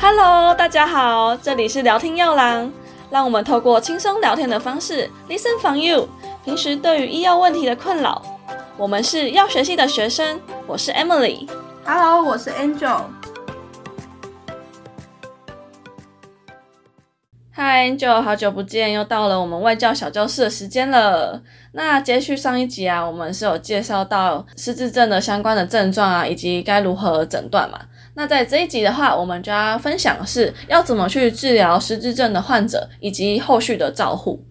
Hello，大家好，这里是聊天药郎，让我们透过轻松聊天的方式，listen from you。平时对于医药问题的困扰，我们是药学系的学生，我是 Emily。Hello，我是 Angel。嗨，Angel，好久不见，又到了我们外教小教室的时间了。那接续上一集啊，我们是有介绍到失智症的相关的症状啊，以及该如何诊断嘛。那在这一集的话，我们就要分享是要怎么去治疗失智症的患者，以及后续的照护。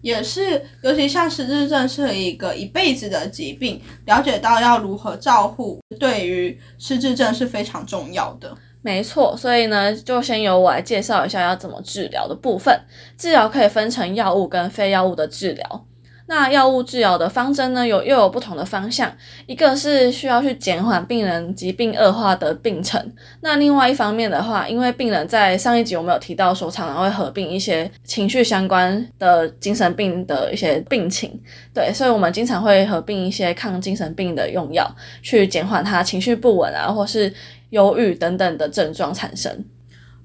也是，尤其像失智症是一个一辈子的疾病，了解到要如何照护，对于失智症是非常重要的。没错，所以呢，就先由我来介绍一下要怎么治疗的部分。治疗可以分成药物跟非药物的治疗。那药物治疗的方针呢，有又有不同的方向，一个是需要去减缓病人疾病恶化的病程。那另外一方面的话，因为病人在上一集我们有提到说，常常会合并一些情绪相关的精神病的一些病情，对，所以我们经常会合并一些抗精神病的用药，去减缓他情绪不稳啊，或是忧郁等等的症状产生。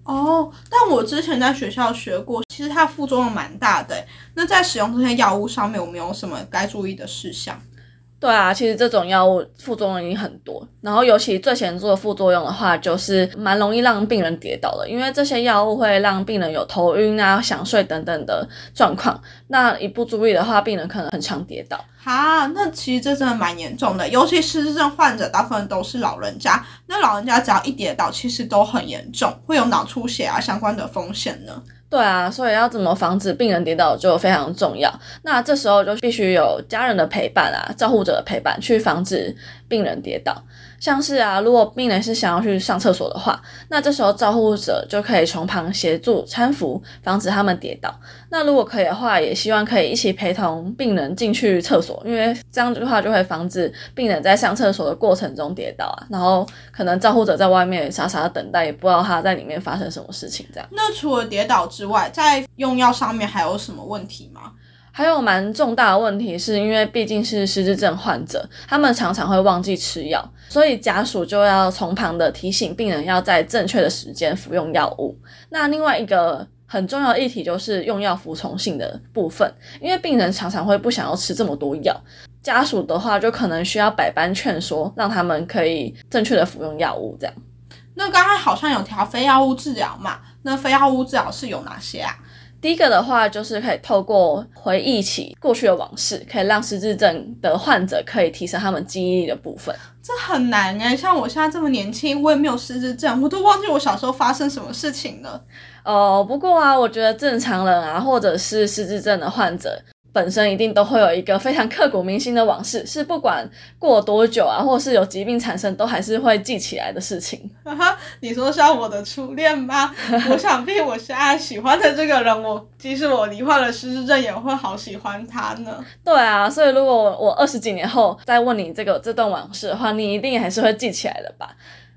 哦，但我之前在学校学过，其实它副作用蛮大的。那在使用这些药物上面，有没有什么该注意的事项？对啊，其实这种药物副作用已经很多，然后尤其最显著的副作用的话，就是蛮容易让病人跌倒的，因为这些药物会让病人有头晕啊、想睡等等的状况。那一不注意的话，病人可能很常跌倒。哈，那其实这真的蛮严重的，尤其失智症患者大部分都是老人家，那老人家只要一跌倒，其实都很严重，会有脑出血啊相关的风险呢。对啊，所以要怎么防止病人跌倒就非常重要。那这时候就必须有家人的陪伴啊，照护者的陪伴，去防止病人跌倒。像是啊，如果病人是想要去上厕所的话，那这时候照护者就可以从旁协助搀扶，防止他们跌倒。那如果可以的话，也希望可以一起陪同病人进去厕所，因为这样的话就会防止病人在上厕所的过程中跌倒啊。然后可能照护者在外面傻傻的等待，也不知道他在里面发生什么事情。这样。那除了跌倒之外，在用药上面还有什么问题吗？还有蛮重大的问题，是因为毕竟是失智症患者，他们常常会忘记吃药，所以家属就要从旁的提醒病人要在正确的时间服用药物。那另外一个很重要的议题就是用药服从性的部分，因为病人常常会不想要吃这么多药，家属的话就可能需要百般劝说，让他们可以正确的服用药物。这样。那刚刚好像有条非药物治疗嘛？那非药物治疗是有哪些啊？第一个的话，就是可以透过回忆起过去的往事，可以让失智症的患者可以提升他们记忆力的部分。这很难哎，像我现在这么年轻，我也没有失智症，我都忘记我小时候发生什么事情了。呃，不过啊，我觉得正常人啊，或者是失智症的患者。本身一定都会有一个非常刻骨铭心的往事，是不管过多久啊，或是有疾病产生，都还是会记起来的事情。哈哈，你说像我的初恋吗？我想必我现在喜欢的这个人，我即使我罹患了失智症，也会好喜欢他呢。对啊，所以如果我二十几年后再问你这个这段往事的话，你一定还是会记起来的吧？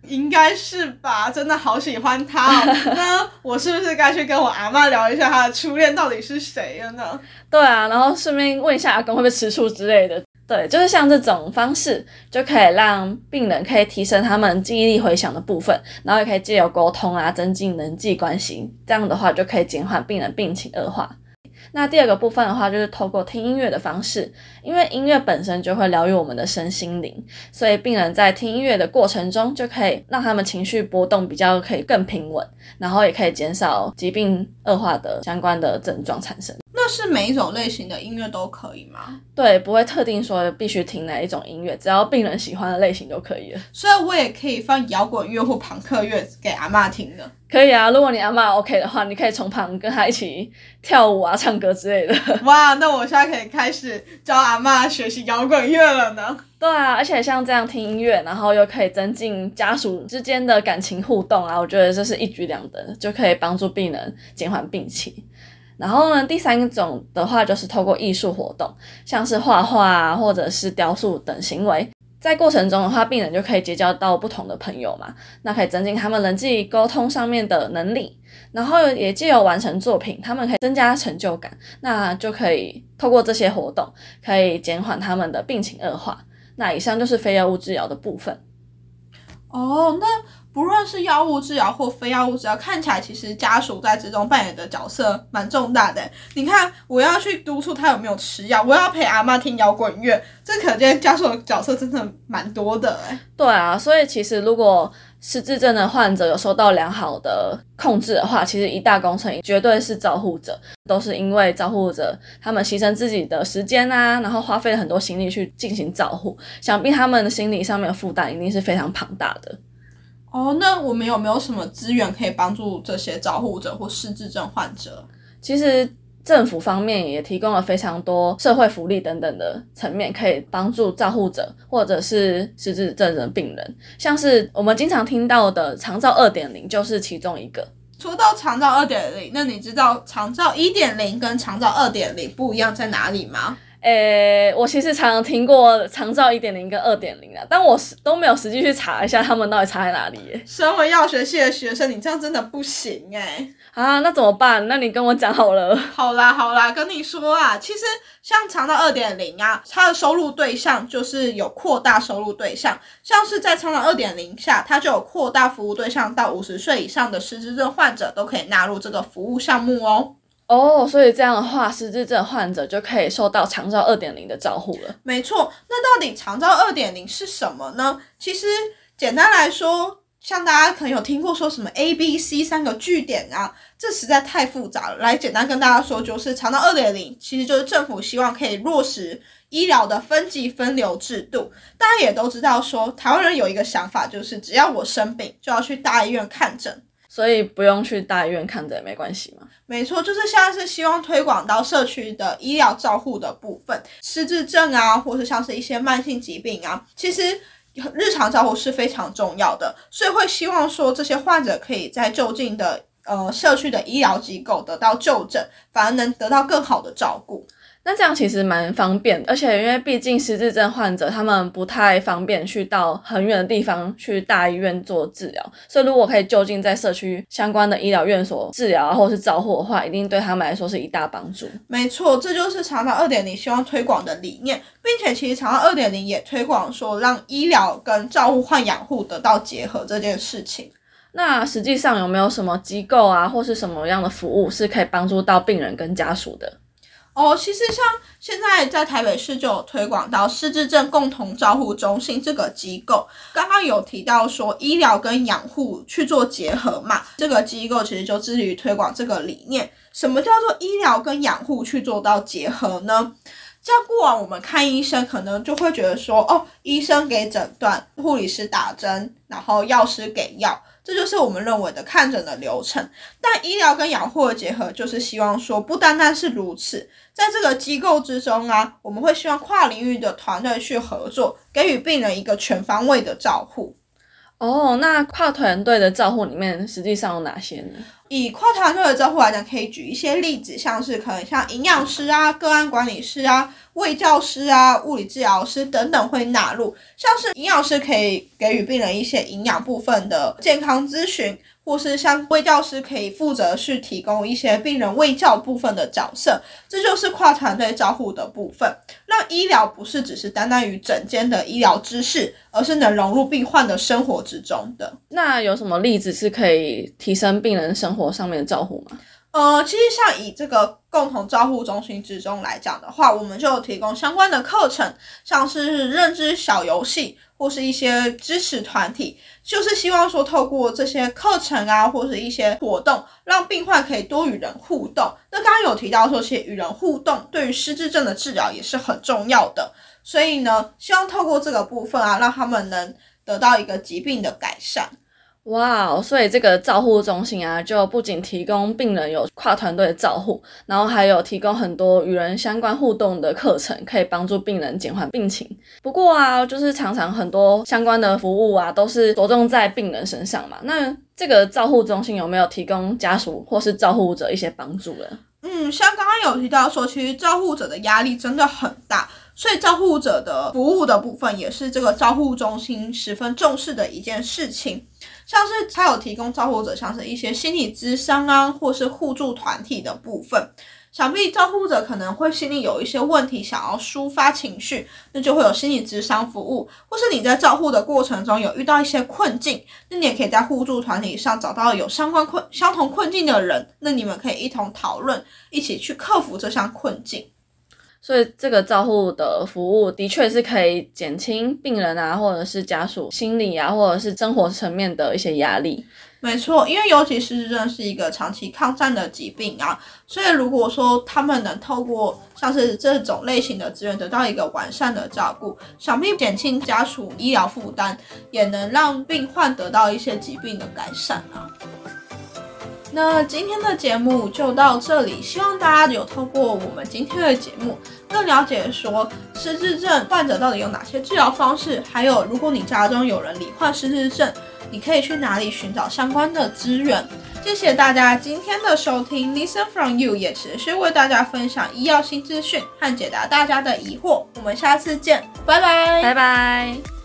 应该是吧，真的好喜欢他哦。那我是不是该去跟我阿妈聊一下他的初恋到底是谁了呢？对啊，然后顺便问一下阿公会不会吃醋之类的。对，就是像这种方式，就可以让病人可以提升他们记忆力回想的部分，然后也可以借由沟通啊，增进人际关系。这样的话，就可以减缓病人病情恶化。那第二个部分的话，就是透过听音乐的方式，因为音乐本身就会疗愈我们的身心灵，所以病人在听音乐的过程中，就可以让他们情绪波动比较可以更平稳，然后也可以减少疾病恶化的相关的症状产生。那是每一种类型的音乐都可以吗？对，不会特定说必须听哪一种音乐，只要病人喜欢的类型就可以了。所以我也可以放摇滚乐或朋克乐给阿妈听的。可以啊，如果你阿妈 OK 的话，你可以从旁跟他一起跳舞啊、唱歌之类的。哇，那我现在可以开始教阿妈学习摇滚乐了呢。对啊，而且像这样听音乐，然后又可以增进家属之间的感情互动啊，我觉得这是一举两得，就可以帮助病人减缓病情。然后呢，第三种的话就是透过艺术活动，像是画画，或者是雕塑等行为，在过程中的话，病人就可以结交到不同的朋友嘛，那可以增进他们人际沟通上面的能力，然后也借由完成作品，他们可以增加成就感，那就可以透过这些活动，可以减缓他们的病情恶化。那以上就是非药物治疗的部分。哦，那不论是药物治疗或非药物治疗，看起来其实家属在之中扮演的角色蛮重大的。你看，我要去督促他有没有吃药，我要陪阿妈听摇滚乐，这可见家属的角色真的蛮多的哎。对啊，所以其实如果失智症的患者有受到良好的控制的话，其实一大工程绝对是照护者，都是因为照护者他们牺牲自己的时间啊，然后花费了很多心力去进行照护，想必他们的心理上面的负担一定是非常庞大的。哦，那我们有没有什么资源可以帮助这些照护者或失智症患者？其实。政府方面也提供了非常多社会福利等等的层面，可以帮助照护者或者是失智症的病人，像是我们经常听到的长照二点零就是其中一个。说到长照二点零，那你知道长照一点零跟长照二点零不一样在哪里吗？诶，我其实常常听过长照一点零跟二点零啊，但我都没有实际去查一下他们到底差在哪里。身为药学系的学生，你这样真的不行诶。啊，那怎么办？那你跟我讲好了。好啦好啦，跟你说啊，其实像长照二点零啊，它的收入对象就是有扩大收入对象，像是在长照二点零下，它就有扩大服务对象到五十岁以上的失智症患者都可以纳入这个服务项目哦。哦，所以这样的话，失智症患者就可以受到长照二点零的照护了。没错，那到底长照二点零是什么呢？其实简单来说，像大家可能有听过说什么 A、B、C 三个据点啊，这实在太复杂了。来简单跟大家说，就是长照二点零其实就是政府希望可以落实医疗的分级分流制度。大家也都知道说，台湾人有一个想法，就是只要我生病就要去大医院看诊。所以不用去大医院看诊也没关系嘛？没错，就是现在是希望推广到社区的医疗照护的部分，失智症啊，或是像是一些慢性疾病啊，其实日常照护是非常重要的，所以会希望说这些患者可以在就近的呃社区的医疗机构得到就诊，反而能得到更好的照顾。那这样其实蛮方便，而且因为毕竟失智症患者他们不太方便去到很远的地方去大医院做治疗，所以如果可以就近在社区相关的医疗院所治疗啊，或是照护的话，一定对他们来说是一大帮助。没错，这就是长照二点零希望推广的理念，并且其实长照二点零也推广说让医疗跟照护换养护得到结合这件事情。那实际上有没有什么机构啊，或是什么样的服务是可以帮助到病人跟家属的？哦，其实像现在在台北市就有推广到失智症共同照护中心这个机构，刚刚有提到说医疗跟养护去做结合嘛，这个机构其实就致力于推广这个理念。什么叫做医疗跟养护去做到结合呢？像过往我们看医生，可能就会觉得说，哦，医生给诊断，护理师打针，然后药师给药。这就是我们认为的看诊的流程，但医疗跟养护的结合，就是希望说不单单是如此，在这个机构之中啊，我们会希望跨领域的团队去合作，给予病人一个全方位的照护。哦，那跨团队的照护里面，实际上有哪些呢？以跨团队的招呼来讲，可以举一些例子，像是可能像营养师啊、个案管理师啊、卫教师啊、物理治疗师等等会纳入。像是营养师可以给予病人一些营养部分的健康咨询。或是像卫教师可以负责去提供一些病人卫教部分的角色，这就是跨团队照护的部分，让医疗不是只是单单于整间的医疗知识，而是能融入病患的生活之中的。那有什么例子是可以提升病人生活上面的照护吗？呃，其实像以这个共同照护中心之中来讲的话，我们就有提供相关的课程，像是认知小游戏或是一些支持团体，就是希望说透过这些课程啊，或是一些活动，让病患可以多与人互动。那刚刚有提到说，其实与人互动对于失智症的治疗也是很重要的，所以呢，希望透过这个部分啊，让他们能得到一个疾病的改善。哇哦，所以这个照护中心啊，就不仅提供病人有跨团队照护，然后还有提供很多与人相关互动的课程，可以帮助病人减缓病情。不过啊，就是常常很多相关的服务啊，都是着重在病人身上嘛。那这个照护中心有没有提供家属或是照护者一些帮助呢？嗯，像刚刚有提到说，其实照护者的压力真的很大，所以照护者的服务的部分也是这个照护中心十分重视的一件事情。像是他有提供照护者，像是一些心理咨商啊，或是互助团体的部分。想必照护者可能会心里有一些问题，想要抒发情绪，那就会有心理咨商服务，或是你在照护的过程中有遇到一些困境，那你也可以在互助团体上找到有相关困相同困境的人，那你们可以一同讨论，一起去克服这项困境。所以这个照护的服务的确是可以减轻病人啊，或者是家属心理啊，或者是生活层面的一些压力。没错，因为尤其是这是一个长期抗战的疾病啊，所以如果说他们能透过像是这种类型的资源得到一个完善的照顾，想必减轻家属医疗负担，也能让病患得到一些疾病的改善啊。那今天的节目就到这里，希望大家有透过我们今天的节目，更了解说失智症患者到底有哪些治疗方式，还有如果你家中有人罹患失智症，你可以去哪里寻找相关的资源。谢谢大家今天的收听，Listen from you 也持续为大家分享医药新资讯和解答大家的疑惑，我们下次见，拜拜，拜拜。